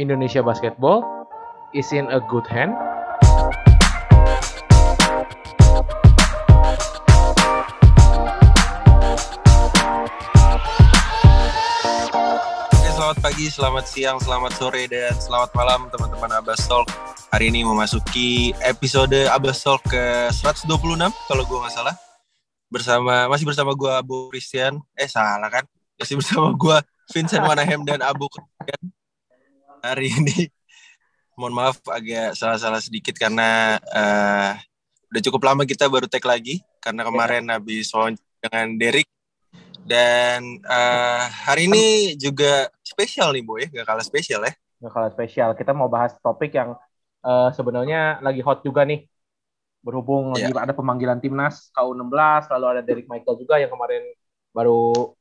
Indonesia basketball is in a good hand. Oke, selamat pagi, selamat siang, selamat sore, dan selamat malam teman-teman Abbas Talk. Hari ini memasuki episode Abbas Talk ke 126 kalau gue nggak salah. Bersama masih bersama gue Abu Christian. Eh salah kan? Masih bersama gue Vincent Manahem dan Abu Christian. Hari ini mohon maaf agak salah-salah sedikit karena eh, udah cukup lama kita baru tag lagi karena kemarin habis wawancara dengan Derek dan eh, hari ini juga spesial nih boy, gak kalah spesial ya. Nggak kalah spesial. Kita mau bahas topik yang eh, sebenarnya lagi hot juga nih. Berhubung lagi ada pemanggilan timnas KU16, lalu ada Derek Michael juga yang kemarin baru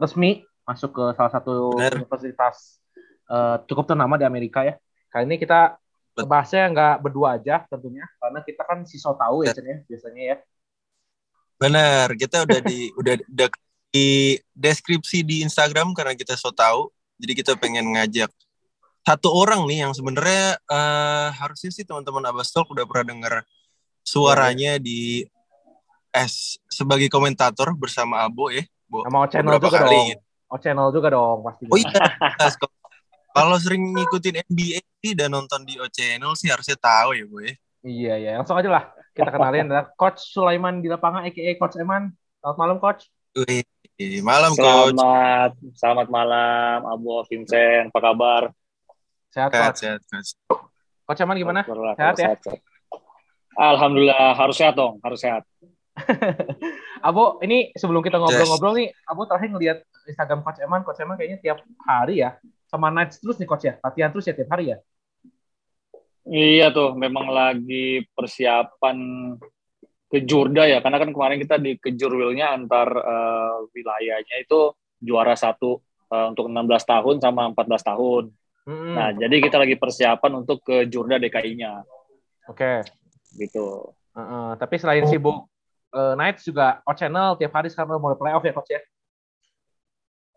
resmi masuk ke salah satu Bener. universitas eh, cukup ternama di Amerika ya. Kali ini kita bahasnya nggak berdua aja tentunya, karena kita kan siswa tahu ya Cen, ya, biasanya ya. Bener, kita udah di udah, udah di deskripsi di Instagram karena kita so tahu. Jadi kita pengen ngajak satu orang nih yang sebenarnya eh, harusnya sih teman-teman Abbas Talk udah pernah dengar suaranya di S sebagai komentator bersama Abo ya. Bo, Sama O channel juga kali. dong. O channel juga dong pastinya. Oh iya. kalau sering ngikutin NBA sih dan nonton di O Channel sih harusnya tahu ya, Bu ya. Iya ya, langsung aja lah kita kenalin adalah Coach Sulaiman di lapangan, aka Coach Eman. Selamat malam Coach. Wih, malam coach. Selamat, selamat malam, Abu Vincent. Apa kabar? Sehat Sehat, Coach. sehat, coach. Coach Eman gimana? Sehat kalau ya? sehat. Alhamdulillah, harus sehat dong, harus sehat. Abo, ini sebelum kita ngobrol-ngobrol nih, Abo terakhir ngeliat Instagram Coach Eman, Coach Eman kayaknya tiap hari ya, sama Nights terus nih Coach ya, latihan terus ya tiap hari ya. Iya tuh, memang lagi persiapan ke Jurda ya, karena kan kemarin kita di kejurwilnya antar eh, wilayahnya itu juara satu eh, untuk 16 tahun sama 14 tahun. Hmm, Nah, jadi kita lagi persiapan untuk ke Jurda DKI-nya, Oke. gitu. Heeh, tapi selain sibuk eh, Nights juga O Channel tiap hari sekarang mulai playoff ya Coach ya.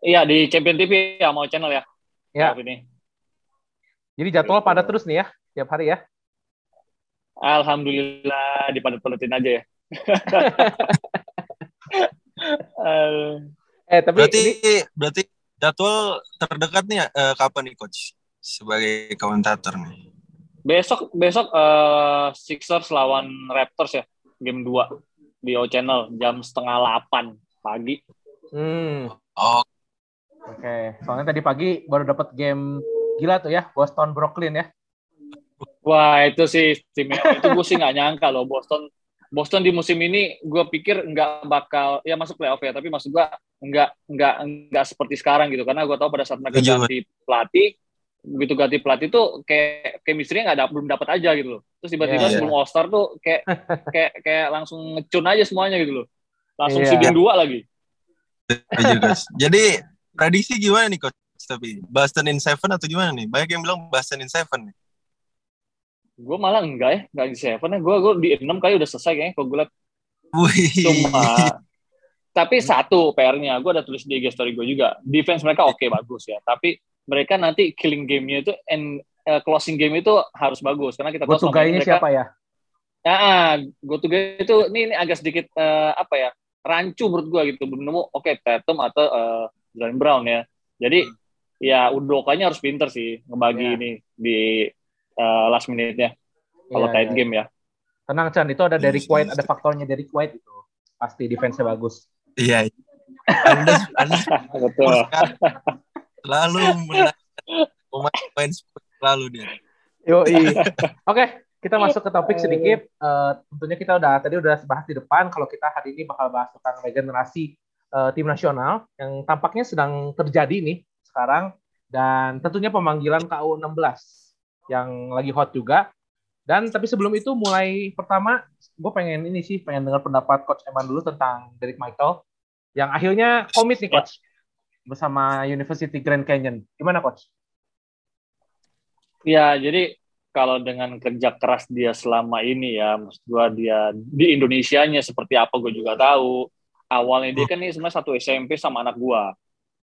Iya di Champion TV ya mau channel ya. Ya. Ini. Jadi jadwal pada terus nih ya, tiap hari ya. Alhamdulillah dipadat-padatin aja ya. Eh, tapi Berarti ini berarti jadwal terdekat nih eh, kapan nih coach sebagai komentator nih? besok besok eh, Sixers lawan Raptors ya game 2 di O Channel jam setengah 8 pagi. hmm, Oh, Oke, soalnya tadi pagi baru dapat game gila tuh ya, Boston Brooklyn ya. Wah itu sih timnya itu gue sih nggak nyangka loh Boston Boston di musim ini gue pikir nggak bakal ya masuk playoff ya tapi maksud gue nggak nggak nggak seperti sekarang gitu karena gue tahu pada saat mereka Setuju, ganti pelatih begitu ganti pelatih tuh kayak chemistry-nya nggak ada belum dapat aja gitu loh terus tiba-tiba Iya, sebelum All Star tuh kayak kayak kayak langsung ngecun aja semuanya gitu loh langsung Iya. seeding dua lagi. Jadi prediksi gimana nih coach? Tapi Boston in seven atau gimana nih? Banyak yang bilang Boston in seven nih. gue malah enggak ya enggak di seven ya gue gue di enam kali udah selesai kayaknya kalau gue liat Wih. cuma tapi satu PR-nya gue udah tulis di IG story gue juga defense mereka oke bagus ya tapi mereka nanti killing game-nya itu and uh, closing game itu harus bagus karena kita tahu mereka siapa ya? ah gue tuh itu ini, ini agak sedikit eh, apa ya rancu menurut gue gitu belum nemu oke Tatum atau uh, Jalen Brown ya jadi ya Udokanya harus pinter sih ngebagi Iya. ini di eh, last minute-nya kalau Iya, tight iya. game ya Tenang Chan, itu ada Iya, White, iya. ada faktornya Derrick White itu. Pasti defense-nya bagus. Iya. Anda, anda betul selalu pemain selalu dia. Yoi. Oke, kita masuk ke topik sedikit. Eh, tentunya kita udah tadi udah bahas di depan kalau kita hari ini bakal bahas tentang regenerasi eh, tim nasional yang tampaknya sedang terjadi nih sekarang dan tentunya pemanggilan KU 16 yang lagi hot juga. Dan tapi sebelum itu mulai pertama gue pengen ini sih pengen dengar pendapat coach Eman dulu tentang Derek Michael yang akhirnya komit nih coach bersama University Grand Canyon. Gimana coach? Ya, jadi kalau dengan kerja keras dia selama ini ya, maksud gua dia di Indonesianya seperti apa gue juga tahu. Awalnya dia kan ini sebenarnya satu SMP sama anak gua.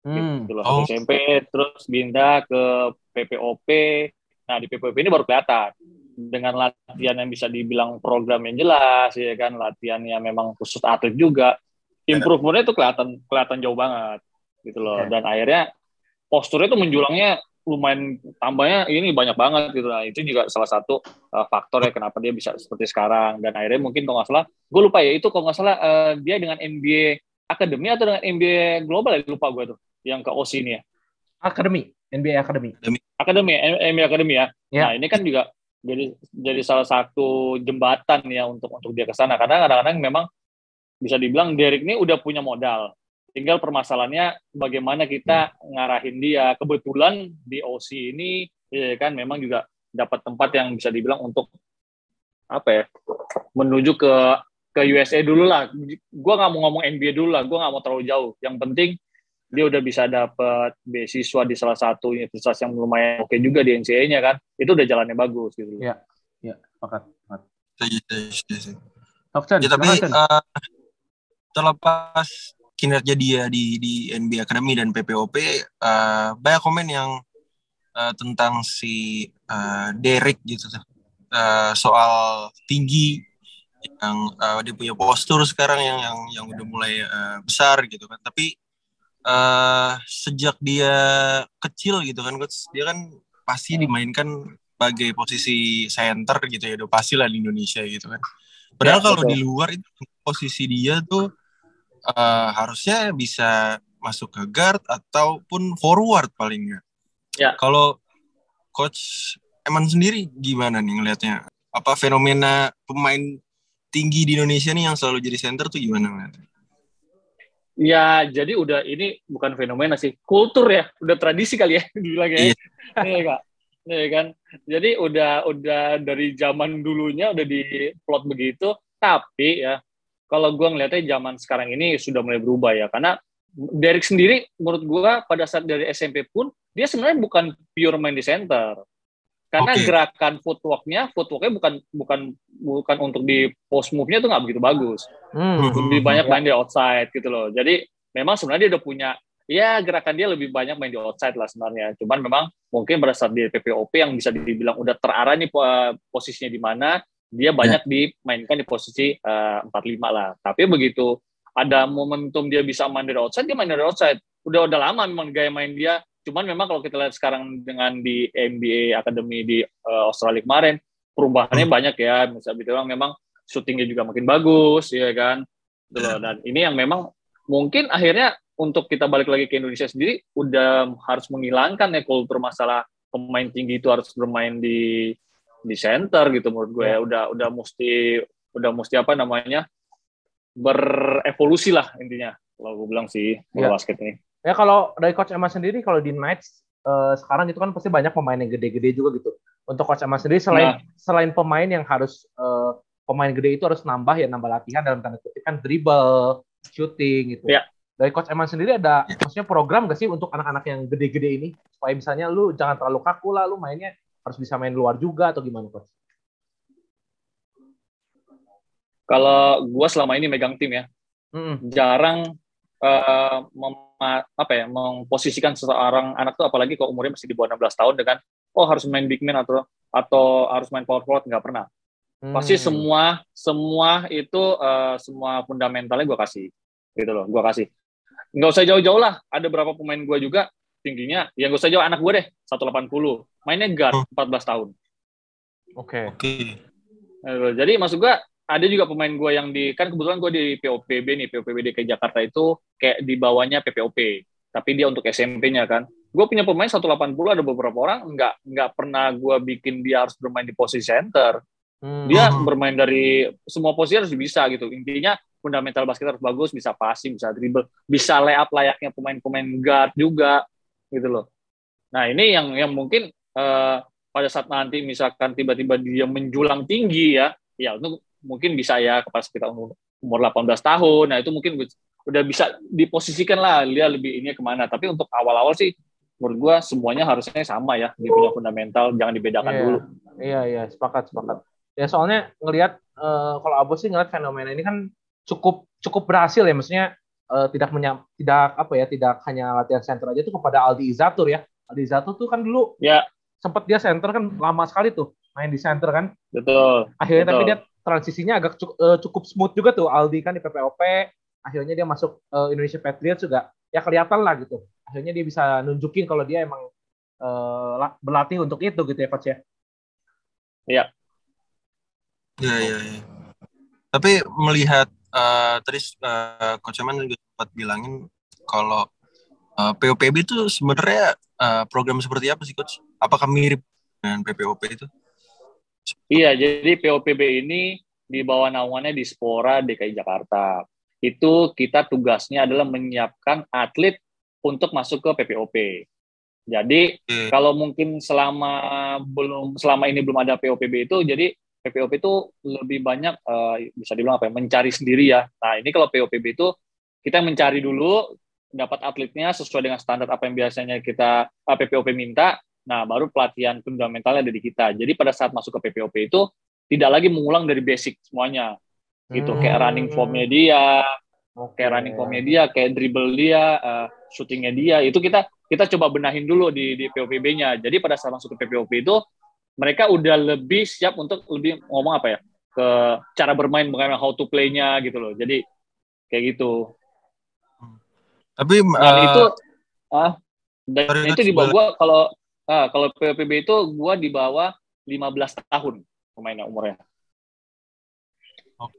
Hmm. Gitu loh. Oh. Satu SMP terus pindah ke PPOP. Nah di PPOP ini baru kelihatan dengan latihan yang bisa dibilang program yang jelas ya kan latihan yang memang khusus atlet juga improvementnya itu kelihatan kelihatan jauh banget gitu loh dan akhirnya posturnya tuh menjulangnya lumayan tambahnya ini banyak banget gitu. Lah itu juga salah satu uh, faktor ya kenapa dia bisa seperti sekarang. Dan akhirnya mungkin kalau nggak salah gue lupa ya itu kalau nggak salah uh, dia dengan NBA Academy atau dengan NBA Global ya? Lupa gue tuh yang ke OC ini ya. Academy NBA Academy. Academy. NBA Academy ya. Ya. nah ini kan juga jadi jadi salah satu jembatan ya untuk untuk dia ke sana. Karena kadang-kadang memang bisa dibilang Derek ini udah punya modal tinggal permasalahannya bagaimana kita ngarahin dia. Kebetulan di OC ini ya kan memang juga dapat tempat yang bisa dibilang untuk apa ya menuju ke ke USA dulu lah. Gue nggak mau ngomong NBA dulu lah gue nggak mau terlalu jauh. Yang penting dia udah bisa dapat beasiswa di salah satu universitas yang lumayan oke juga di NCAA-nya kan. Itu udah jalannya bagus gitu. Ya ya pakat pakat ya, tapi uh, terlepas kinerja dia di di NBA Academy dan PPOP uh, eh, banyak komen yang uh, tentang si uh, Derek gitu uh, soal tinggi yang uh, dia punya postur sekarang yang yang yang udah mulai uh, besar gitu kan. Tapi uh, sejak dia kecil gitu kan coach dia kan pasti dimainkan sebagai posisi center gitu ya udah pasti lah di Indonesia gitu kan. Padahal ya, kalau di luar itu posisi dia tuh uh, harusnya bisa masuk ke guard ataupun forward paling nggak ya kalau coach Eman sendiri gimana nih ngelihatnya apa fenomena pemain tinggi di Indonesia nih yang selalu jadi center tuh gimana ngeliatnya Ya, jadi udah ini bukan fenomena sih, kultur ya, udah tradisi kali ya dibilangnya. Iya. iya kak, iya kan. Jadi udah udah dari zaman dulunya udah di plot begitu. Tapi ya, kalau gue ngeliatnya zaman sekarang ini sudah mulai berubah ya, karena Derek sendiri menurut gue pada saat dari SMP pun dia sebenarnya bukan pure main di center. Karena okay. gerakan footworknya footworknya bukan bukan bukan untuk di post move-nya tuh nggak begitu bagus. Hmm. lebih banyak main di outside gitu loh. Jadi memang sebenarnya dia udah punya ya gerakan dia lebih banyak main di outside lah sebenarnya. Cuman memang mungkin pada saat di PPOP yang bisa dibilang udah terarah nih posisinya di mana dia banyak yeah. dimainkan di posisi uh, eh, 45 lah tapi begitu ada momentum dia bisa main dari outside dia main dari outside udah udah lama memang gaya main dia Cuman memang kalau kita lihat sekarang dengan di NBA Academy di uh, Australia kemarin, perubahannya hmm. banyak ya. Misalnya bilang memang syutingnya juga makin bagus, ya kan. Gitu loh. Dan ini yang memang mungkin akhirnya untuk kita balik lagi ke Indonesia sendiri, udah harus menghilangkan ya kultur masalah pemain tinggi itu harus bermain di di center gitu menurut gue ya. Udah udah mesti udah mesti apa namanya berevolusi lah intinya kalau gue bilang sih ya. basket ini. Ya kalau dari coach Emma sendiri kalau di Knights uh, sekarang itu kan pasti banyak pemain yang gede-gede juga gitu. Untuk coach Emma sendiri selain nah. selain pemain yang harus uh, pemain gede itu harus nambah ya nambah latihan dalam tanda kutip kan dribble, shooting gitu. Ya. Dari coach Emma sendiri ada maksudnya program gak sih untuk anak-anak yang gede-gede ini supaya misalnya lu jangan terlalu kaku lah, lu mainnya harus bisa main luar juga atau gimana coach? Kalau gue selama ini megang tim ya, mm -hmm. jarang uh, apa ya memposisikan seseorang anak tuh apalagi kalau umurnya masih di bawah 16 tahun dengan oh harus main big man atau atau harus main power forward nggak pernah hmm. pasti semua semua itu uh, semua fundamentalnya gue kasih gitu loh gue kasih nggak usah jauh-jauh lah ada berapa pemain gue juga tingginya ya usah jauh anak gue deh 180 mainnya guard 14 hmm. tahun oke okay. oke okay. jadi maksud gue ada juga pemain gue yang di kan kebetulan gue di POPB nih POPB DKI Jakarta itu kayak di bawahnya PPOP tapi dia untuk SMP-nya kan gue punya pemain 180 ada beberapa orang nggak nggak pernah gue bikin dia harus bermain di posisi center hmm. dia bermain dari semua posisi harus bisa gitu intinya fundamental basket harus bagus bisa passing bisa dribble bisa layup layaknya pemain-pemain guard juga gitu loh. Nah ini yang yang mungkin uh, pada saat nanti misalkan tiba-tiba dia menjulang tinggi ya ya untuk mungkin bisa ya pas kita umur, umur 18 tahun. Nah itu mungkin udah bisa diposisikan lah dia lebih ini ke mana. Tapi untuk awal-awal sih menurut gua semuanya harusnya sama ya dia punya fundamental jangan dibedakan yeah. dulu. Iya iya sepakat sepakat. Ya soalnya ngelihat uh, kalau Abu sih ngelihat fenomena ini kan cukup cukup berhasil ya. Maksudnya tidak menyam, tidak apa ya tidak hanya latihan center aja tuh kepada Aldi Izatur ya Aldi Zato tuh kan dulu ya sempat dia center kan lama sekali tuh main di center kan. betul Akhirnya Betul. tapi dia transisinya agak cukup, eh, cukup smooth juga tuh Aldi kan di PPOP. Akhirnya dia masuk eh, Indonesia Patriots juga ya kelihatan lah gitu. Akhirnya dia bisa nunjukin kalau dia emang eh, la- berlatih untuk itu gitu ya coach ya. Iya, iya, iya. Tapi melihat eh, tadi eh, Coach Eman juga sempat bilangin kalau eh, POPB itu sebenarnya eh, program seperti apa sih Coach? Apakah mirip dengan PPOP itu? Iya, jadi POPB ini di bawah naungannya di Spora DKI Jakarta. Itu kita tugasnya adalah menyiapkan atlet untuk masuk ke PPOP. Jadi kalau mungkin selama belum selama ini belum ada POPB itu, jadi PPOP itu lebih banyak eh, bisa dibilang apa ya, mencari sendiri ya. Nah ini kalau POPB itu kita mencari dulu dapat atletnya sesuai dengan standar apa yang biasanya kita eh, PPOP minta. Nah baru pelatihan fundamentalnya ada di kita. Jadi pada saat masuk ke PPOP itu tidak lagi mengulang dari basic semuanya gitu. Hmm. Kayak running formnya dia, Oke. kayak running formnya dia, kayak dribble dia, uh, shootingnya dia, itu kita kita coba benahin dulu di di POPB-nya. Jadi pada saat masuk ke PPOP itu mereka udah lebih siap untuk lebih ngomong apa ya ke cara bermain bagaimana how to play-nya gitu loh. Jadi kayak gitu. Tapi Dan eh, itu ah dan sorry, itu di bawah gua kalau ah, kalau POPB itu gua di bawah 15 tahun pemainnya umurnya.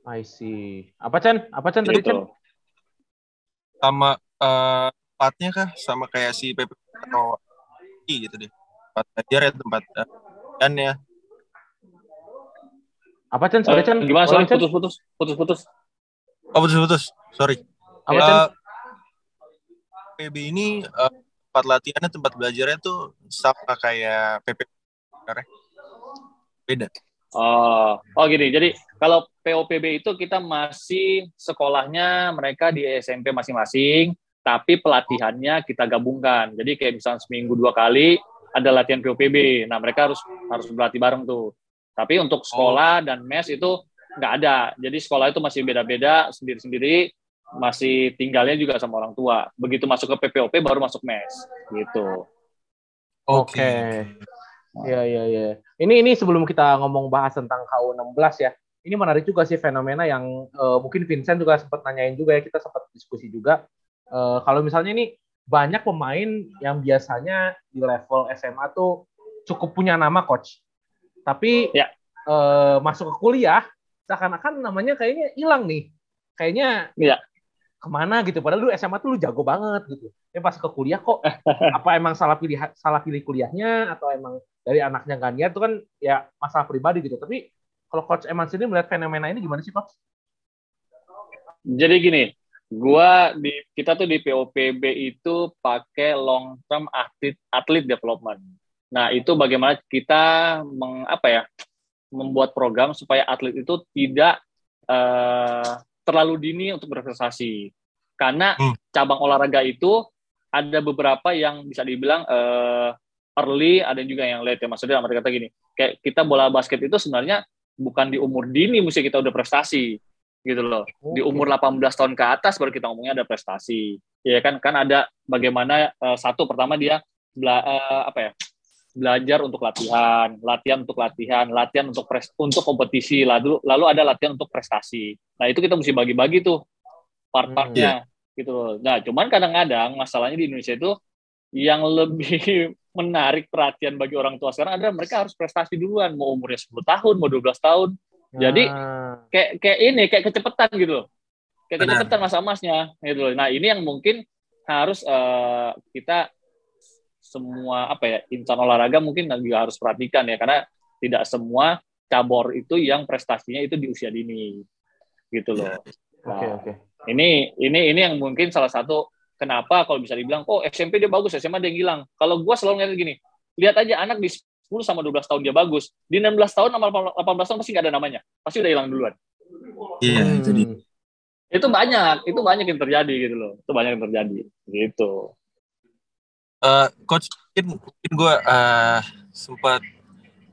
I see. Apa Chan? Apa Chan tadi Chan? Gitu. sama eh, tempatnya kah sama kayak si PP atau I gitu deh. Tempat belajar ya tempat eh, dan ya. Apa Chan? Sorry Eh, Chan. gimana sorry Chan. putus-putus putus-putus. Oh putus-putus, sorry. Apa Chan? Eh, PB ini eh, tempat latihannya, tempat belajarnya tuh sama kayak PP. Ya? Beda. Oh, oh gini. Jadi kalau POPB itu kita masih sekolahnya mereka di SMP masing-masing, tapi pelatihannya kita gabungkan. Jadi kayak misalnya seminggu dua kali ada latihan POPB. Nah mereka harus harus berlatih bareng tuh. Tapi untuk sekolah dan mes itu nggak ada. Jadi sekolah itu masih beda-beda sendiri-sendiri. Masih tinggalnya juga sama orang tua. Begitu masuk ke PPOP baru masuk mes gitu. Oke. Iya iya iya. Ini ini sebelum kita ngomong bahas tentang KU16 ya. Ini menarik juga sih fenomena yang eh, mungkin Vincent juga sempat nanyain juga ya kita sempat diskusi juga. Eh, kalau misalnya ini banyak pemain yang biasanya di level SMA tuh cukup punya nama coach. Tapi Ya. eh, masuk ke kuliah seakan-akan namanya kayaknya hilang nih. Kayaknya Iya. ke mana gitu. Padahal lu SMA tuh lu jago banget gitu. Tapi pas ke kuliah kok apa emang salah pilih salah pilih kuliahnya atau emang dari anaknya nggak niat itu kan ya masalah pribadi gitu. Tapi kalau coach Eman sendiri melihat fenomena ini gimana sih coach? Jadi gini, gua di kita tuh di POPB itu pakai long term atlet atlet development. Nah, itu bagaimana kita meng, apa ya? membuat program supaya atlet itu tidak eh, terlalu dini untuk berprestasi. Karena Hmm. cabang olahraga itu ada beberapa yang bisa dibilang eh, early, ada juga yang late ya. Maksudnya mereka kata gini, kayak kita bola basket itu sebenarnya bukan di umur dini mesti kita udah prestasi gitu loh. Di umur 18 tahun ke atas baru kita ngomongnya ada prestasi. Ya kan? Kan ada bagaimana eh, satu pertama dia bela, eh, apa ya belajar untuk latihan latihan untuk latihan latihan untuk pres, untuk kompetisi lalu lalu ada latihan untuk prestasi. Nah itu kita mesti bagi-bagi tuh part-partnya gitu loh. Nah cuman kadang-kadang masalahnya di Indonesia itu yang lebih menarik perhatian bagi orang tua sekarang adalah mereka harus prestasi duluan. Mau umurnya 10 tahun mau 12 tahun Jadi, Nah, kayak kayak ini kayak kecepatan gitu loh kayak Benar. kecepatan masa emasnya gitu loh. nah ini yang mungkin harus eh, kita semua apa ya insan olahraga mungkin juga harus perhatikan ya karena tidak semua cabur itu yang prestasinya itu di usia dini gitu loh oke oke. ini ini ini yang mungkin salah satu kenapa kalau bisa dibilang oh SMP dia bagus SMA dia hilang kalau gua selalu ngeliat gini lihat aja anak di 10 sama 12 tahun dia bagus di 16 tahun sama 18 tahun pasti nggak ada namanya pasti udah hilang duluan Iya, Hmm. itu dia. itu banyak itu banyak yang terjadi gitu loh itu banyak yang terjadi gitu Eh, coach mungkin mungkin gue uh, sempat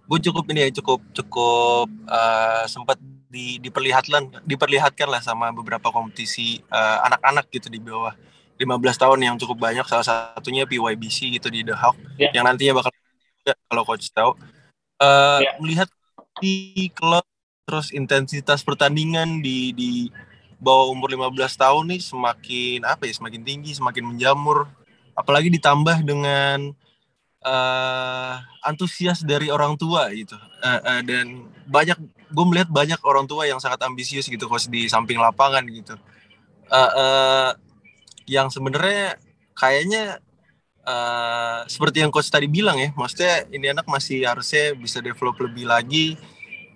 gue cukup ini ya cukup cukup eh, sempat di, diperlihatkan diperlihatkan lah sama beberapa kompetisi eh, anak-anak gitu di bawah 15 tahun yang cukup banyak salah satunya PYBC gitu di The Hawk yeah. yang nantinya bakal kalau coach tahu. Uh, yeah. melihat di klub terus intensitas pertandingan di di bawah umur 15 tahun nih semakin apa ya semakin tinggi semakin menjamur. Apalagi ditambah dengan uh, antusias dari orang tua gitu. Uh, uh, dan banyak gue melihat banyak orang tua yang sangat ambisius gitu coach di samping lapangan gitu. Uh, uh, yang sebenarnya kayaknya uh, seperti yang coach tadi bilang ya, maksudnya ini anak masih harusnya bisa develop lebih lagi,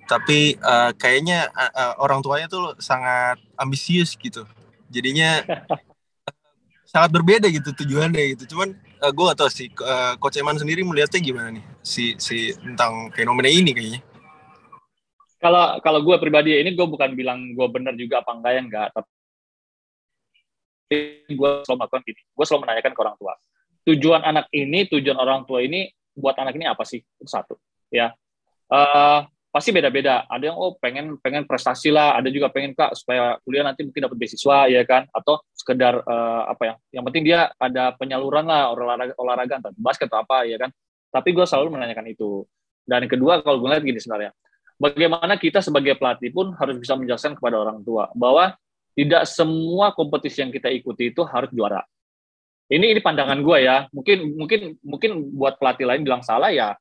tapi uh, kayaknya uh, uh, orang tuanya tuh sangat ambisius gitu, jadinya sangat berbeda gitu tujuannya gitu. Cuman uh, gue gak tau sih, uh, coach Eman sendiri melihatnya gimana nih si si tentang fenomena ini kayaknya. Kalau kalau gue pribadi ini gue bukan bilang gue benar juga apa enggak ya enggak, tapi gue selalu melakukan gini, gue selalu menanyakan ke orang tua. Tujuan anak ini, tujuan orang tua ini buat anak ini apa sih? Satu, ya. Uh, pasti beda-beda. Ada yang oh pengen pengen prestasi lah, ada juga pengen kak supaya kuliah nanti mungkin dapat beasiswa ya kan, atau sekedar uh, apa ya? Yang penting dia ada penyaluran lah olahraga olahraga entah basket atau apa ya kan. Tapi gue selalu menanyakan itu. Dan kedua kalau gue lihat gini sebenarnya, bagaimana kita sebagai pelatih pun harus bisa menjelaskan kepada orang tua bahwa tidak semua kompetisi yang kita ikuti itu harus juara. Ini ini pandangan gue ya. Mungkin mungkin mungkin buat pelatih lain bilang salah ya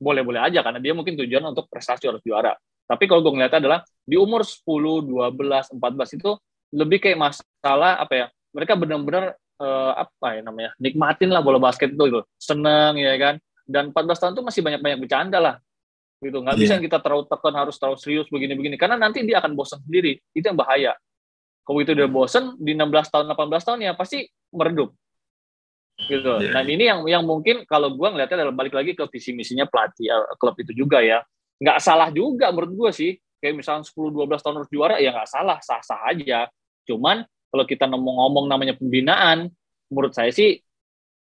boleh-boleh aja karena dia mungkin tujuan untuk prestasi harus juara. Tapi kalau gue ngeliat adalah di umur 10, 12, 14 itu lebih kayak masalah apa ya? Mereka benar-benar uh, apa ya namanya? nikmatin lah bola basket itu gitu. Seneng ya kan. Dan 14 tahun itu masih banyak-banyak bercanda lah gitu nggak yeah. bisa kita terlalu tekan harus terlalu serius begini-begini karena nanti dia akan bosan sendiri itu yang bahaya kalau itu udah bosen di 16 tahun 18 tahun ya pasti meredup gitu. Yeah. Dan iya. ini yang yang mungkin kalau gue ngeliatnya adalah balik lagi ke visi misinya pelatih uh, klub itu juga ya. Nggak salah juga menurut gue sih. Kayak misalnya 10-12 tahun harus juara ya nggak salah, sah-sah aja. Cuman kalau kita ngomong-ngomong namanya pembinaan, menurut saya sih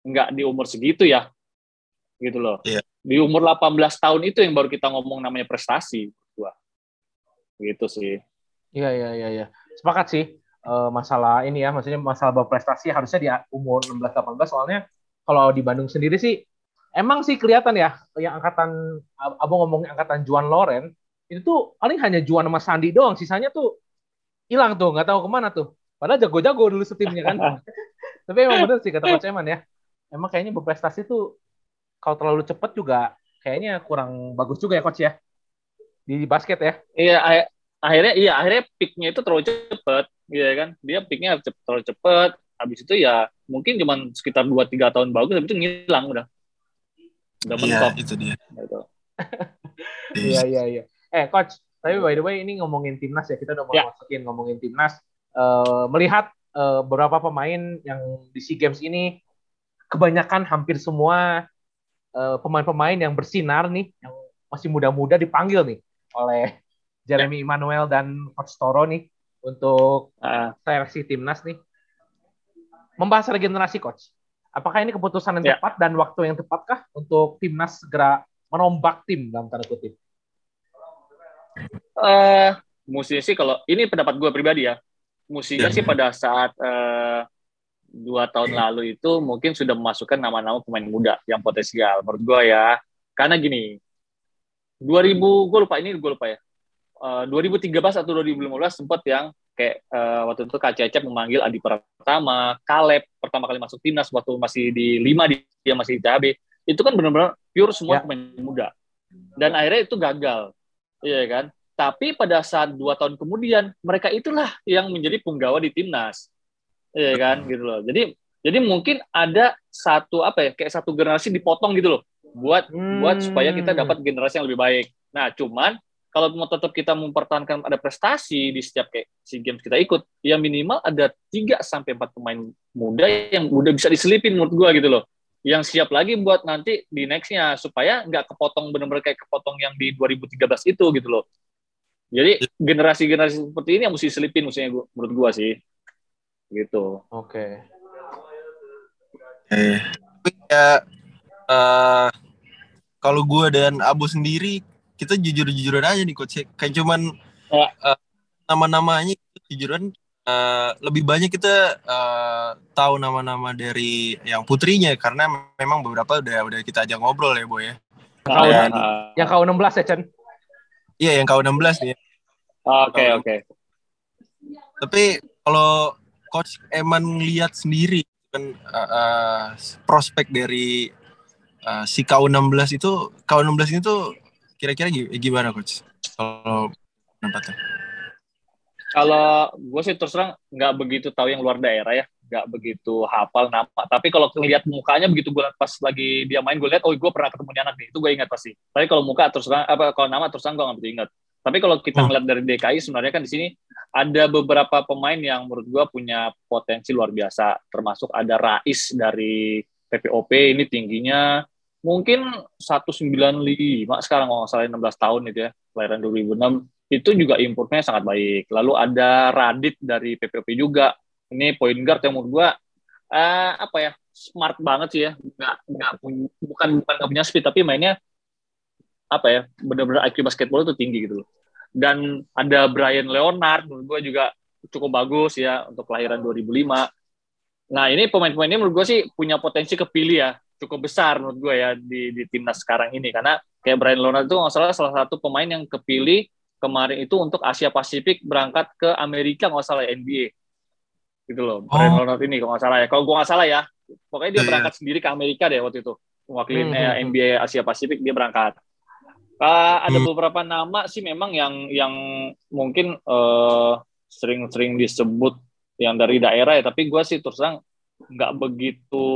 nggak di umur segitu ya. Gitu loh. Yeah. Di umur 18 tahun itu yang baru kita ngomong namanya prestasi. Gua. Gitu sih. Iya, iya, iya. Ya. Sepakat sih uh, masalah ini ya, maksudnya masalah berprestasi harusnya di umur 16-18 soalnya kalau di Bandung sendiri sih emang sih kelihatan ya yang angkatan abang ngomong angkatan Juan Loren itu tuh paling hanya Juan sama Sandi doang, sisanya tuh hilang tuh nggak tahu ke mana tuh. Padahal jago-jago dulu setimnya kan. Tapi emang bener sih kata Coach Eman ya. Emang kayaknya berprestasi tuh kalau terlalu cepet juga kayaknya kurang bagus juga ya Coach ya. Di basket ya. Iya, akhirnya iya akhirnya picknya itu terlalu cepet Iya kan, dia picknya terlalu cepet. Habis itu ya mungkin cuma sekitar 2-3 tahun bagus, habis itu ngilang udah. Udah iya, mentok. Iya, itu dia. Gitu. Iya, iya, iya. Eh, Coach, tapi by the way ini ngomongin timnas ya, kita udah mau ya. masukin ngomongin timnas. Uh, melihat uh, beberapa pemain yang di SEA Games ini, kebanyakan hampir semua pemain pemain-pemain yang bersinar nih, yang masih muda-muda dipanggil nih oleh Jeremy Emmanuel dan Coach Toro nih untuk uh. seleksi timnas nih. Membahas regenerasi coach. Apakah ini keputusan yang yeah. tepat dan waktu yang tepatkah untuk timnas segera menombak tim dalam tanda kutip? Uh, mestinya sih kalau ini pendapat gue pribadi ya, mestinya yeah. sih pada saat uh, dua tahun lalu itu mungkin sudah memasukkan nama-nama pemain muda yang potensial menurut gue ya. Karena gini, 2000 gue lupa ini gue lupa ya. 2013 eh, atau 2015 sempat yang kayak uh, waktu itu Kak Cecep memanggil Adi pertama, Kaleb pertama kali masuk timnas waktu masih di lima dia masih di THB. Itu kan benar-benar pure semua ya. pemain muda. Dan akhirnya itu gagal. Iya kan? Tapi pada saat dua tahun kemudian mereka itulah yang menjadi penggawa di timnas. Iya kan gitu loh. Jadi jadi mungkin ada satu apa ya kayak satu generasi dipotong gitu loh buat hmm. buat supaya kita dapat generasi yang lebih baik. Nah, cuman kalau mau tetap kita mempertahankan ada prestasi di setiap kayak SEA Games kita ikut, ya minimal ada 3 sampai 4 pemain muda yang udah bisa diselipin menurut gua gitu loh. Yang siap lagi buat nanti di nextnya supaya nggak kepotong benar-benar kayak kepotong yang di 2013 itu gitu loh. Jadi generasi-generasi seperti ini yang mesti selipin maksudnya gua, menurut gua sih. Gitu. Oke. Okay. Eh, ya uh, kalau gua dan Abu sendiri kita jujur-jujuran aja nih coach kayak cuman ya. uh, nama-namanya jujuran uh, lebih banyak kita uh, tahu nama-nama dari yang putrinya karena memang beberapa udah udah kita ajak ngobrol ya boy ya. Dan, yang kau 16 ya Chen? Iya yang kau 16 nih. Oke oke. Okay. Tapi kalau coach Eman lihat sendiri kan uh, uh, prospek dari uh, si KU16 itu KU16 ini tuh kira-kira gimana coach? Kalau pendampatnya? Kalau gue sih terus terang nggak begitu tahu yang luar daerah ya, nggak begitu hafal nama. Tapi kalau ngeliat mukanya begitu gue pas lagi dia main, gue lihat oh gue pernah ketemu anak nih, itu gue ingat pasti. Tapi kalau muka terus terang apa kalau nama terus terang gue nggak begitu ingat. Tapi kalau kita hmm. ngeliat dari DKI sebenarnya kan di sini ada beberapa pemain yang menurut gue punya potensi luar biasa, termasuk ada Rais dari PPOP ini tingginya mungkin 195 sekarang kalau nggak salah 16 tahun itu ya, kelahiran 2006 itu juga importnya sangat baik. Lalu ada Radit dari PPP juga. Ini point guard yang menurut gua uh, apa ya smart banget sih ya. Nggak, nggak punya, bukan bukan nggak punya speed tapi mainnya apa ya benar-benar IQ basketball itu tinggi gitu loh. Dan ada Brian Leonard menurut gua juga cukup bagus ya untuk kelahiran 2005. Nah ini pemain-pemain ini menurut gue sih punya potensi kepilih ya cukup besar menurut gue ya di, di timnas sekarang ini karena kayak Brian Leonard itu nggak salah salah satu pemain yang kepilih kemarin itu untuk Asia Pasifik berangkat ke Amerika nggak salah ya, NBA gitu loh oh. Brian Leonard ini kalau nggak salah ya kalau gue nggak salah ya pokoknya dia yeah. Iya. berangkat sendiri ke Amerika deh waktu itu mewakili hmm. hmm. NBA Asia Pasifik dia berangkat uh, ada hmm. beberapa nama sih memang yang yang mungkin uh, sering-sering disebut yang dari daerah ya tapi gue sih terus terang nggak begitu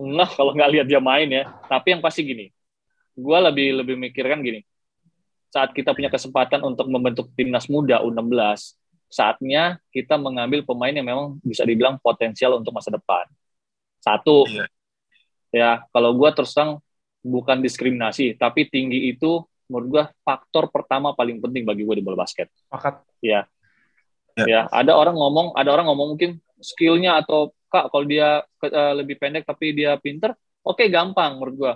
ngeh kalau nggak lihat dia main ya tapi yang pasti gini gue lebih lebih mikirkan gini saat kita punya kesempatan untuk membentuk timnas muda U16, saatnya kita mengambil pemain yang memang bisa dibilang potensial untuk masa depan. Satu, iya. ya kalau gue terus terang bukan diskriminasi, tapi tinggi itu menurut gue faktor pertama paling penting bagi gue di bola basket. Pakat. Ya. ya. Ya, ada orang ngomong, ada orang ngomong mungkin skillnya atau kak kalau dia uh, lebih pendek tapi dia pinter, oke okay, gampang menurut gue.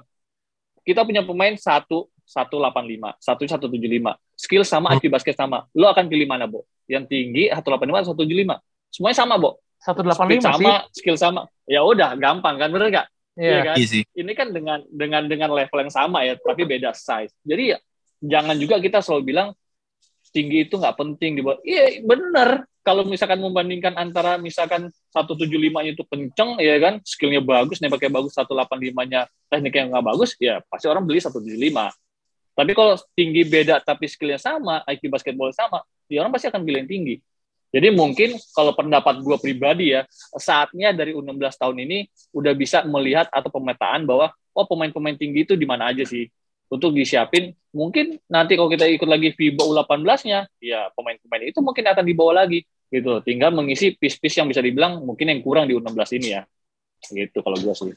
Kita punya pemain satu 185, 1175. Skill sama, IQ basket sama. Lo akan pilih mana, Bo? Yang tinggi 185 atau 175? Semuanya sama, Bo. 185 sama, sih. skill sama. Ya udah, gampang kan, bener gak? Iya yeah. kan? Easy. Ini kan dengan dengan dengan level yang sama ya, tapi beda size. Jadi ya, jangan juga kita selalu bilang tinggi itu nggak penting dibuat. Iya, bener kalau misalkan membandingkan antara misalkan 175-nya itu kenceng ya kan, skillnya bagus, nembaknya bagus, 185-nya tekniknya nggak bagus, ya pasti orang beli 175. Tapi kalau tinggi beda tapi skillnya sama, IQ basketball sama, ya orang pasti akan pilih yang tinggi. Jadi mungkin kalau pendapat gue pribadi ya, saatnya dari U16 tahun ini udah bisa melihat atau pemetaan bahwa oh pemain-pemain tinggi itu di mana aja sih untuk disiapin. Mungkin nanti kalau kita ikut lagi FIBA U18-nya, ya pemain-pemain itu mungkin akan dibawa lagi gitu. Tinggal mengisi piece-piece yang bisa dibilang mungkin yang kurang di U16 ini ya. Gitu kalau gue sih.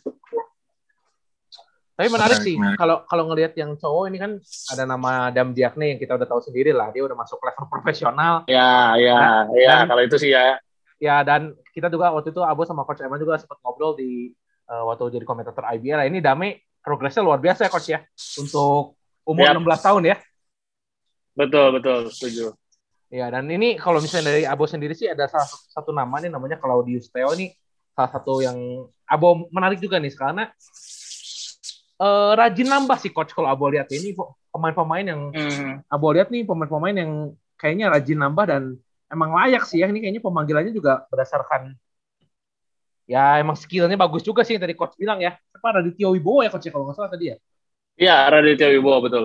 Tapi menarik sih kalau kalau ngelihat yang cowok ini kan ada nama Dam Diakne yang kita udah tahu sendiri lah dia udah masuk level profesional. Ya ya nah, ya kalau itu sih ya. Ya dan kita juga waktu itu Abu sama Coach Eman juga sempat ngobrol di uh, waktu jadi komentator IBL. Nah, ini Dame progresnya luar biasa ya Coach ya untuk umur yep. 16 tahun ya. Betul betul setuju. Ya dan ini kalau misalnya dari Abo sendiri sih ada salah satu nama nih namanya Claudius Theo ini salah satu yang Abo menarik juga nih karena uh, rajin nambah sih coach kalau Abo lihat ini. Pemain-pemain yang mm. Abo lihat nih pemain-pemain yang kayaknya rajin nambah dan emang layak sih ya. Ini kayaknya pemanggilannya juga berdasarkan ya emang skillnya bagus juga sih yang tadi coach bilang ya. Apa Raditya Wibowo ya coach ya, kalau nggak salah tadi ya? Iya Raditya Wibowo betul.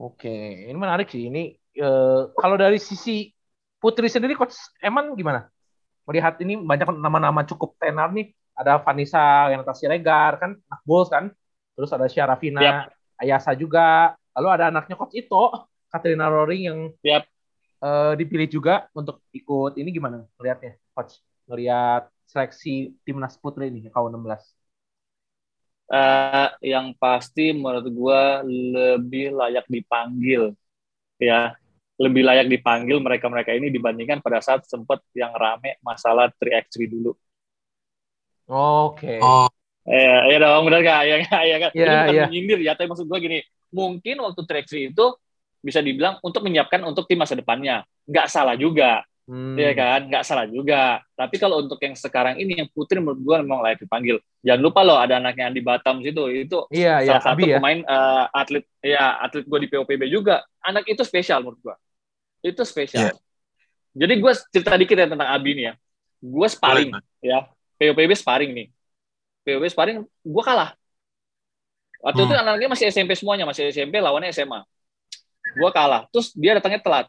Oke ini menarik sih. Ini uh, kalau dari sisi Putri sendiri coach Eman gimana? Melihat ini banyak nama-nama cukup tenar nih. Ada Vanessa yang atas Siregar kan anak Bulls kan. Terus ada Syarafina yep. Ayasa juga. Lalu ada anaknya coach Ito Katrina Roring yang yep. uh, dipilih juga untuk ikut. Ini gimana ngelihatnya coach? Ngelihat seleksi timnas putri ini kau 16 uh, yang pasti menurut gue lebih layak dipanggil ya lebih layak dipanggil mereka-mereka ini dibandingkan pada saat sempat yang rame masalah 3x3 dulu. Oke. Okay. Oh, Iya, iya dong, benar gak? Iya, iya kan? Ini bukan yeah. menyindir ya, tapi maksud gue gini, mungkin waktu track itu bisa dibilang untuk menyiapkan untuk tim masa depannya. Nggak salah juga. Hmm. Iya kan, nggak salah juga. Tapi kalau untuk yang sekarang ini yang putri menurut gue memang layak dipanggil. Jangan lupa loh ada anaknya di Batam situ itu iya, salah iya, satu Abi, ya? pemain uh, atlet ya atlet gue di POPB juga. Anak itu spesial menurut gue. Itu spesial. Yeah. Jadi gue cerita dikit ya tentang Abi nih ya. Gue sparring Boleh. ya. POPB sparring nih. POPB sparring gue kalah. Waktu hmm. itu anaknya masih SMP semuanya, masih SMP lawannya SMA. Gue kalah. Terus dia datangnya telat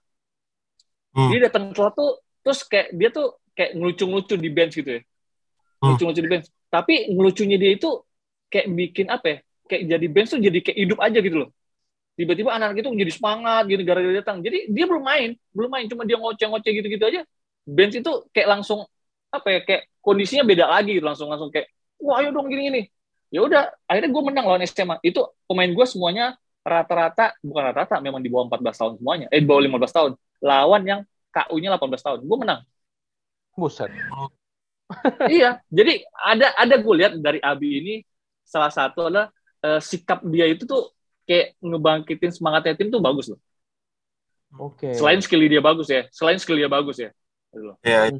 Hmm. Dia datang telat tuh terus kayak dia tuh kayak ngelucu-ngelucu di bench gitu ya. Hmm. Ngelucu-ngelucu di bench. Tapi ngelucunya dia itu kayak bikin apa ya? Kayak jadi bench tuh jadi kayak hidup aja gitu loh. Tiba-tiba anak-anak itu jadi semangat gitu gara-gara datang. Jadi dia belum main, belum main, cuma dia ngoceh-ngoceh gitu-gitu aja. Bench itu kayak langsung apa ya? Kayak kondisinya beda lagi gitu. langsung langsung kayak wah ayo dong gini-gini. Ya udah, akhirnya gue menang lawan SMA. Itu pemain gue semuanya rata-rata bukan rata-rata memang di bawah 14 tahun semuanya. Eh di bawah 15 tahun lawan yang KU-nya 18 tahun. Gue menang. Buset. iya, jadi ada ada gue lihat dari Abi ini salah satu adalah uh, sikap dia itu tuh kayak ngebangkitin semangatnya tim tuh bagus loh. Oke. Okay. Selain skill dia bagus ya, selain skill dia bagus ya. Iya.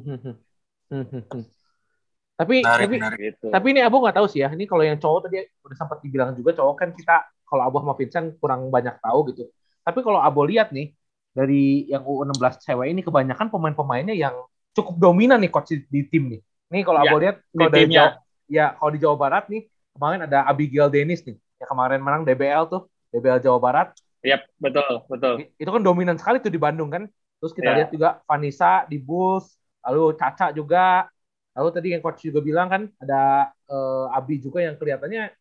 tapi menarik, tapi menarik. Gitu. tapi ini Abu nggak tahu sih ya. Ini kalau yang cowok tadi udah sempat dibilang juga cowok kan kita kalau Abu sama Vincent kurang banyak tahu gitu. Tapi kalau Abu lihat nih dari yang U16 cewek ini kebanyakan pemain-pemainnya yang cukup dominan nih coach di, di tim nih. Nih kalau ya, aku lihat kalau dari Jawa, ya kalau di Jawa Barat nih kemarin ada Abigail Dennis nih yang kemarin menang DBL tuh DBL Jawa Barat. Iya betul betul. Itu kan dominan sekali tuh di Bandung kan. Terus kita ya. lihat juga Vanessa di Bulls, lalu Caca juga. Lalu tadi yang coach juga bilang kan ada uh, Abi juga yang kelihatannya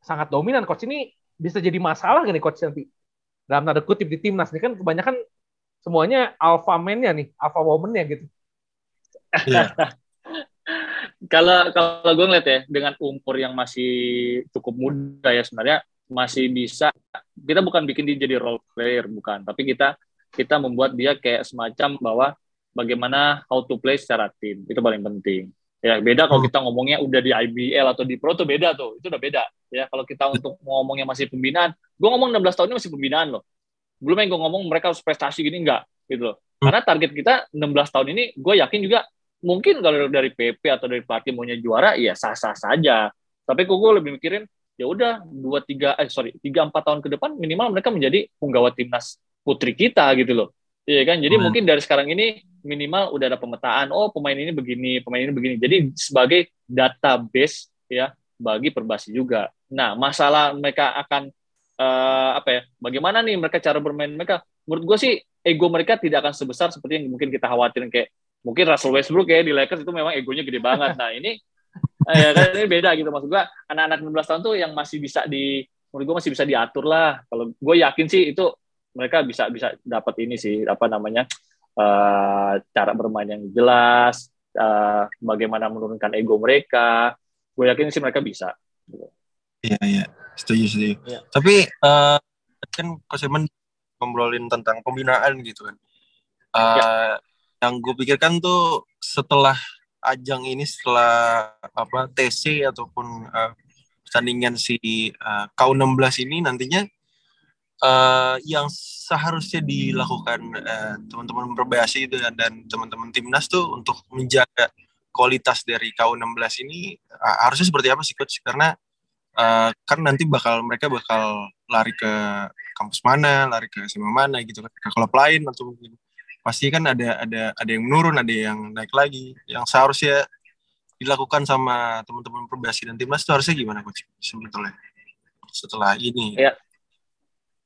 sangat dominan. Coach ini bisa jadi masalah gak nih coach nanti dalam tanda kutip di timnas ini kan kebanyakan semuanya alpha man-nya nih, alpha woman-nya gitu. Yeah. kalau kalau gue ngeliat ya dengan umur yang masih cukup muda ya sebenarnya masih bisa kita bukan bikin dia jadi role player bukan, tapi kita kita membuat dia kayak semacam bahwa bagaimana how to play secara tim itu paling penting. Ya beda kalau hmm. kita ngomongnya udah di IBL atau di Pro tuh beda tuh, itu udah beda. Ya kalau kita untuk ngomongnya masih pembinaan, gue ngomong 16 tahun ini masih pembinaan loh. Belum yang gue ngomong mereka harus prestasi gini enggak gitu loh. Hmm. Karena target kita 16 tahun ini gue yakin juga mungkin kalau dari PP atau dari pelatih maunya juara ya sah-sah saja. Tapi kok gue lebih mikirin ya udah dua tiga eh sorry tiga empat tahun ke depan minimal mereka menjadi penggawa timnas putri kita gitu loh Iya kan, jadi hmm. mungkin dari sekarang ini minimal udah ada pemetaan. Oh pemain ini begini, pemain ini begini. Jadi sebagai database ya bagi perbasi juga. Nah masalah mereka akan uh, apa ya? Bagaimana nih mereka cara bermain mereka? Menurut gue sih ego mereka tidak akan sebesar seperti yang mungkin kita khawatirin kayak mungkin Russell Westbrook ya di Lakers itu memang egonya gede banget. Nah ini ya kan ini beda gitu maksud gue anak-anak 16 tahun tuh yang masih bisa di menurut gue masih bisa diatur lah. Kalau gue yakin sih itu mereka bisa bisa dapat ini sih apa namanya uh, cara bermain yang jelas, uh, bagaimana menurunkan ego mereka. Gue yakin sih mereka bisa. Iya iya, setuju setuju. Ya. Tapi uh, kan Kosemen ngobrolin tentang pembinaan gitu kan. Uh, ya. Yang gue pikirkan tuh setelah ajang ini setelah apa TC ataupun uh, pertandingan si uh, K16 ini nantinya uh, yang seharusnya dilakukan uh, teman-teman perbasi itu dan teman-teman timnas tuh untuk menjaga kualitas dari KU16 ini uh, harusnya seperti apa sih coach? Karena uh, kan nanti bakal mereka bakal lari ke kampus mana, lari ke SMA mana gitu kan, ke klub lain atau mungkin pasti kan ada ada ada yang menurun, ada yang naik lagi. Yang seharusnya dilakukan sama teman-teman perbasi dan timnas itu harusnya gimana coach sebetulnya setelah ini? Ya,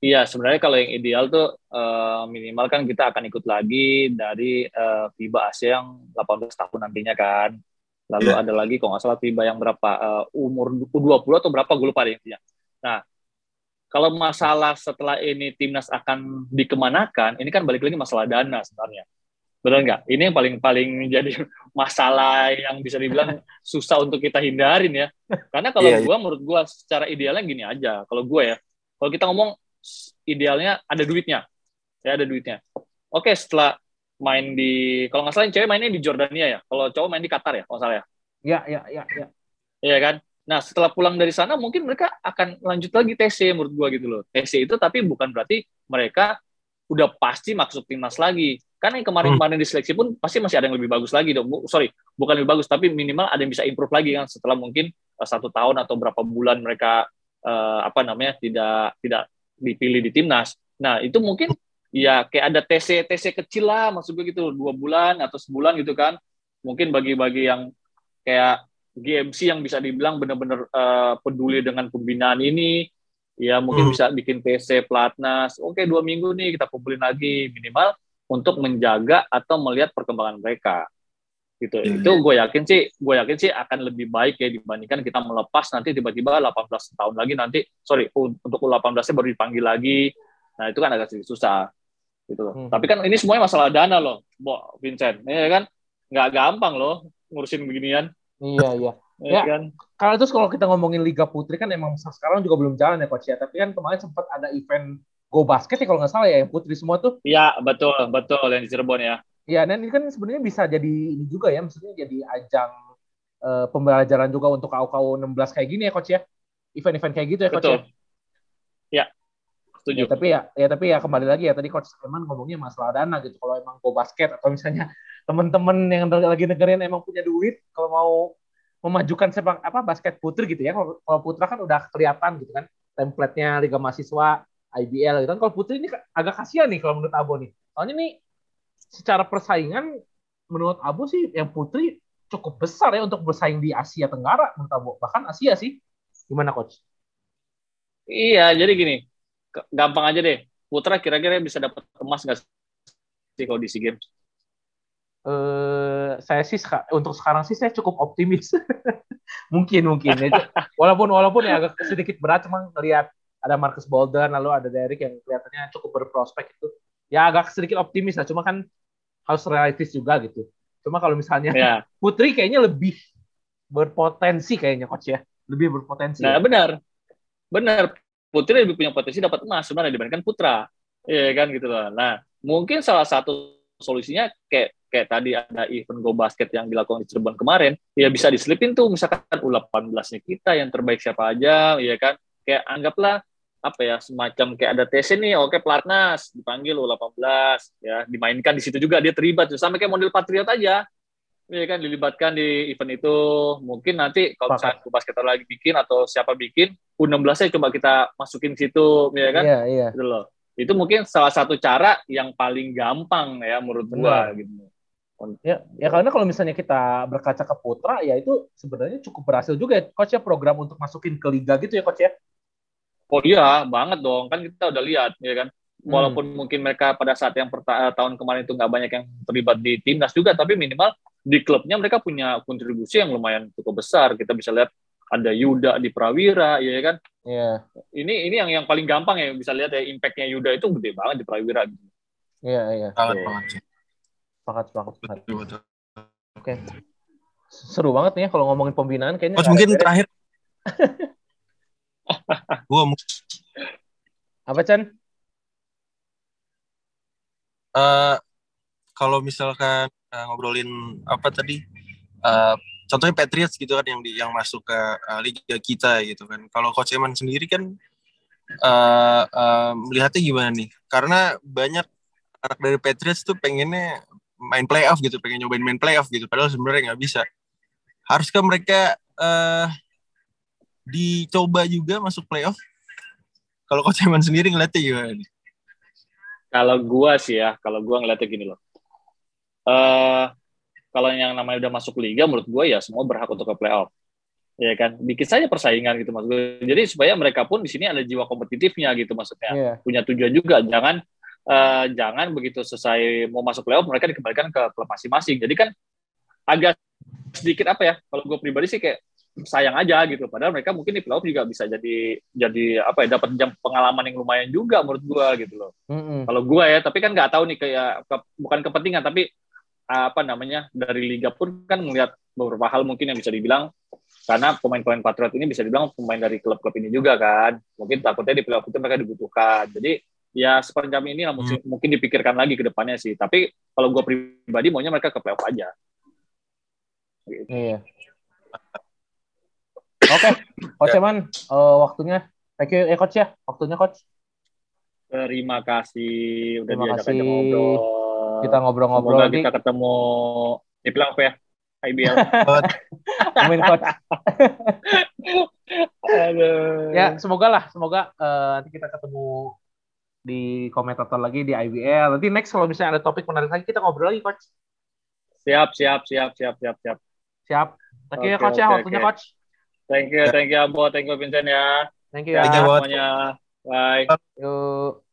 Iya, sebenarnya kalau yang ideal tuh uh, minimal kan kita akan ikut lagi dari uh, FIBA Asia yang 18 tahun nantinya kan. Lalu yeah. ada lagi kalau nggak salah FIBA yang berapa uh, umur U20 atau berapa gue lupa deh intinya. Nah, kalau masalah setelah ini timnas akan dikemanakan, ini kan balik lagi masalah dana sebenarnya. Benar nggak? Ini yang paling paling menjadi masalah yang bisa dibilang susah untuk kita hindarin ya. Karena kalau yeah, iya. gue, menurut gue secara idealnya gini aja. Kalau gue ya, kalau kita ngomong idealnya ada duitnya ya ada duitnya oke setelah main di kalau nggak salah cewek mainnya di Jordania ya kalau cowok main di Qatar ya kalau salah ya ya ya ya ya Iya kan nah setelah pulang dari sana mungkin mereka akan lanjut lagi TC menurut gua gitu loh TC itu tapi bukan berarti mereka udah pasti masuk timnas lagi Kan yang kemarin-kemarin di seleksi pun pasti masih ada yang lebih bagus lagi dong. Sorry, bukan lebih bagus, tapi minimal ada yang bisa improve lagi kan setelah mungkin uh, satu tahun atau berapa bulan mereka uh, apa namanya tidak tidak dipilih di timnas. Nah itu mungkin ya kayak ada TC TC kecil lah maksud gue gitu dua bulan atau sebulan gitu kan. Mungkin bagi-bagi yang kayak GMC yang bisa dibilang benar-benar uh, peduli dengan pembinaan ini, ya mungkin hmm. bisa bikin TC pelatnas. Oke dua minggu nih kita kumpulin lagi minimal untuk menjaga atau melihat perkembangan mereka gitu hmm. itu gue yakin sih gue yakin sih akan lebih baik ya dibandingkan kita melepas nanti tiba-tiba 18 tahun lagi nanti sorry untuk U18 nya baru dipanggil lagi nah itu kan agak sedikit susah gitu loh. Hmm. Tapi kan ini semuanya masalah dana loh, Bo, Vincent. Ya kan? Nggak gampang loh ngurusin beginian. Iya, iya. ya, ya kan? Kalau terus kalau kita ngomongin Liga Putri kan emang sekarang juga belum jalan ya coach ya. Tapi kan kemarin sempat ada event Go Basket ya kalau nggak salah ya, yang putri semua tuh. Iya, betul, betul yang di Cirebon ya. Iya, dan ini kan sebenarnya bisa jadi ini juga ya, maksudnya jadi ajang uh, pembelajaran juga untuk KU-KU 16 kayak gini ya coach ya. Event-event kayak gitu ya coach betul. ya. Iya. Setuju. Ya, tapi ya, ya tapi ya kembali lagi ya tadi coach emang ngomongnya masalah dana gitu. Kalau emang Go Basket atau misalnya teman-teman yang lagi negerian emang punya duit kalau mau memajukan sepak apa basket putri gitu ya. Kalau putra kan udah kelihatan gitu kan template-nya Liga Mahasiswa IBL gitu kan. Kalau Putri ini agak kasihan nih kalau menurut Abo nih. Soalnya nih secara persaingan menurut Abo sih yang Putri cukup besar ya untuk bersaing di Asia Tenggara menurut Abo. Bahkan Asia sih. Gimana coach? Iya, jadi gini. Gampang aja deh. Putra kira-kira bisa dapat emas nggak sih kalau di SEA Games? Uh, saya sih untuk sekarang sih saya cukup optimis. mungkin mungkin. walaupun walaupun ya agak sedikit berat cuma ngelihat ada Marcus Bolden lalu ada Derek yang kelihatannya cukup berprospek itu ya agak sedikit optimis lah. Cuma kan harus realistis juga gitu. Cuma kalau misalnya yeah. Putri kayaknya lebih berpotensi kayaknya coach ya. Lebih berpotensi. Nah ya. benar. Benar. Putri lebih punya potensi dapat emas sebenarnya dibandingkan Putra. Iya kan gitu loh nah mungkin salah satu solusinya kayak kayak tadi ada event Go Basket yang dilakukan di Cirebon kemarin, ya bisa diselipin tuh misalkan U18-nya kita yang terbaik siapa aja, ya kan? Kayak anggaplah apa ya semacam kayak ada tes nih oke pelatnas dipanggil U18 ya dimainkan di situ juga dia terlibat sampai kayak model Patriot aja ya kan? Dilibatkan di event itu mungkin nanti kalau misalnya basket lagi bikin atau siapa bikin U16 nya coba kita masukin situ ya kan? Iya, iya. gitu loh. Itu mungkin salah satu cara yang paling gampang ya menurut gua gitu Ya, ya karena kalau misalnya kita berkaca ke Putra, ya itu sebenarnya cukup berhasil juga ya, coach ya program untuk masukin ke liga gitu ya, coach ya. Oh iya, banget dong. Kan kita udah lihat, ya kan. Hmm. Walaupun hmm. mungkin mereka pada saat yang perta- eh, tahun kemarin itu nggak banyak yang terlibat di timnas juga, tapi minimal di klubnya mereka punya kontribusi yang lumayan cukup besar. Kita bisa lihat ada Yuda di Prawira, ya kan. Iya. Yeah. Ini ini yang yang paling gampang ya bisa lihat ya impactnya Yuda itu gede banget di Prawira. Gitu. Iya iya. Sangat banget sih. Banget. Betul betul. Oke. Seru banget nih ya kalau ngomongin pembinaan kayaknya. Coach mungkin terakhir gua apa Chan? Uh, kalau misalkan uh, ngobrolin apa tadi, uh, contohnya Patriots gitu kan yang di, yang masuk ke uh, liga kita gitu kan. Kalau Coach Eman sendiri kan uh, uh, melihatnya gimana nih? Karena banyak anak dari Patriots tuh pengennya main playoff gitu, pengen nyobain main playoff gitu. Padahal sebenarnya nggak bisa. Haruskah mereka uh, dicoba juga masuk playoff? Kalau Coach Eman sendiri ngeliatnya gimana nih? Kalau gua sih ya, kalau gua ngeliatnya gini loh. Uh, kalau yang namanya udah masuk liga, menurut gua ya semua berhak untuk ke playoff. Ya kan, bikin saja persaingan gitu mas gue. Jadi supaya mereka pun di sini ada jiwa kompetitifnya gitu maksudnya, yeah. punya tujuan juga. Jangan uh, jangan begitu selesai mau masuk playoff mereka dikembalikan ke klub masing-masing. Jadi kan agak sedikit apa ya? Kalau gue pribadi sih kayak sayang aja gitu. Padahal mereka mungkin di playoff juga bisa jadi jadi apa ya dapat jam pengalaman yang lumayan juga menurut gua gitu loh. Mm-hmm. Kalau gua ya, tapi kan nggak tahu nih kayak ke, bukan kepentingan tapi apa namanya dari liga pun kan melihat beberapa hal mungkin yang bisa dibilang karena pemain-pemain Patriot ini bisa dibilang pemain dari klub-klub ini juga kan. Mungkin takutnya di playoff itu mereka dibutuhkan. Jadi ya sepanjang ini lah hmm. mungkin dipikirkan lagi ke depannya sih. Tapi kalau gue pribadi maunya mereka ke playoff aja. Gitu. Iya. Oke, okay. Coach Eman, uh, waktunya. Thank you, eh, Coach ya. Waktunya, Coach. Terima kasih udah Terima diajak kasih. ngobrol. kita ngobrol-ngobrol Semoga lagi. kita ketemu di playoff ya IBL. Amin coach. Aduh. Ya, semoga lah, semoga eh, nanti kita ketemu di komentator lagi di IBL. Nanti next kalau misalnya ada topik menarik lagi kita ngobrol lagi coach. Siap, siap, siap, siap, siap, siap. Siap. Thank you ya Oke, coach ya oke, waktunya oke. coach. Thank you, thank you Abo, thank you Vincent ya. Thank you ya. Thank you. Semuanya. Bye. Yuk.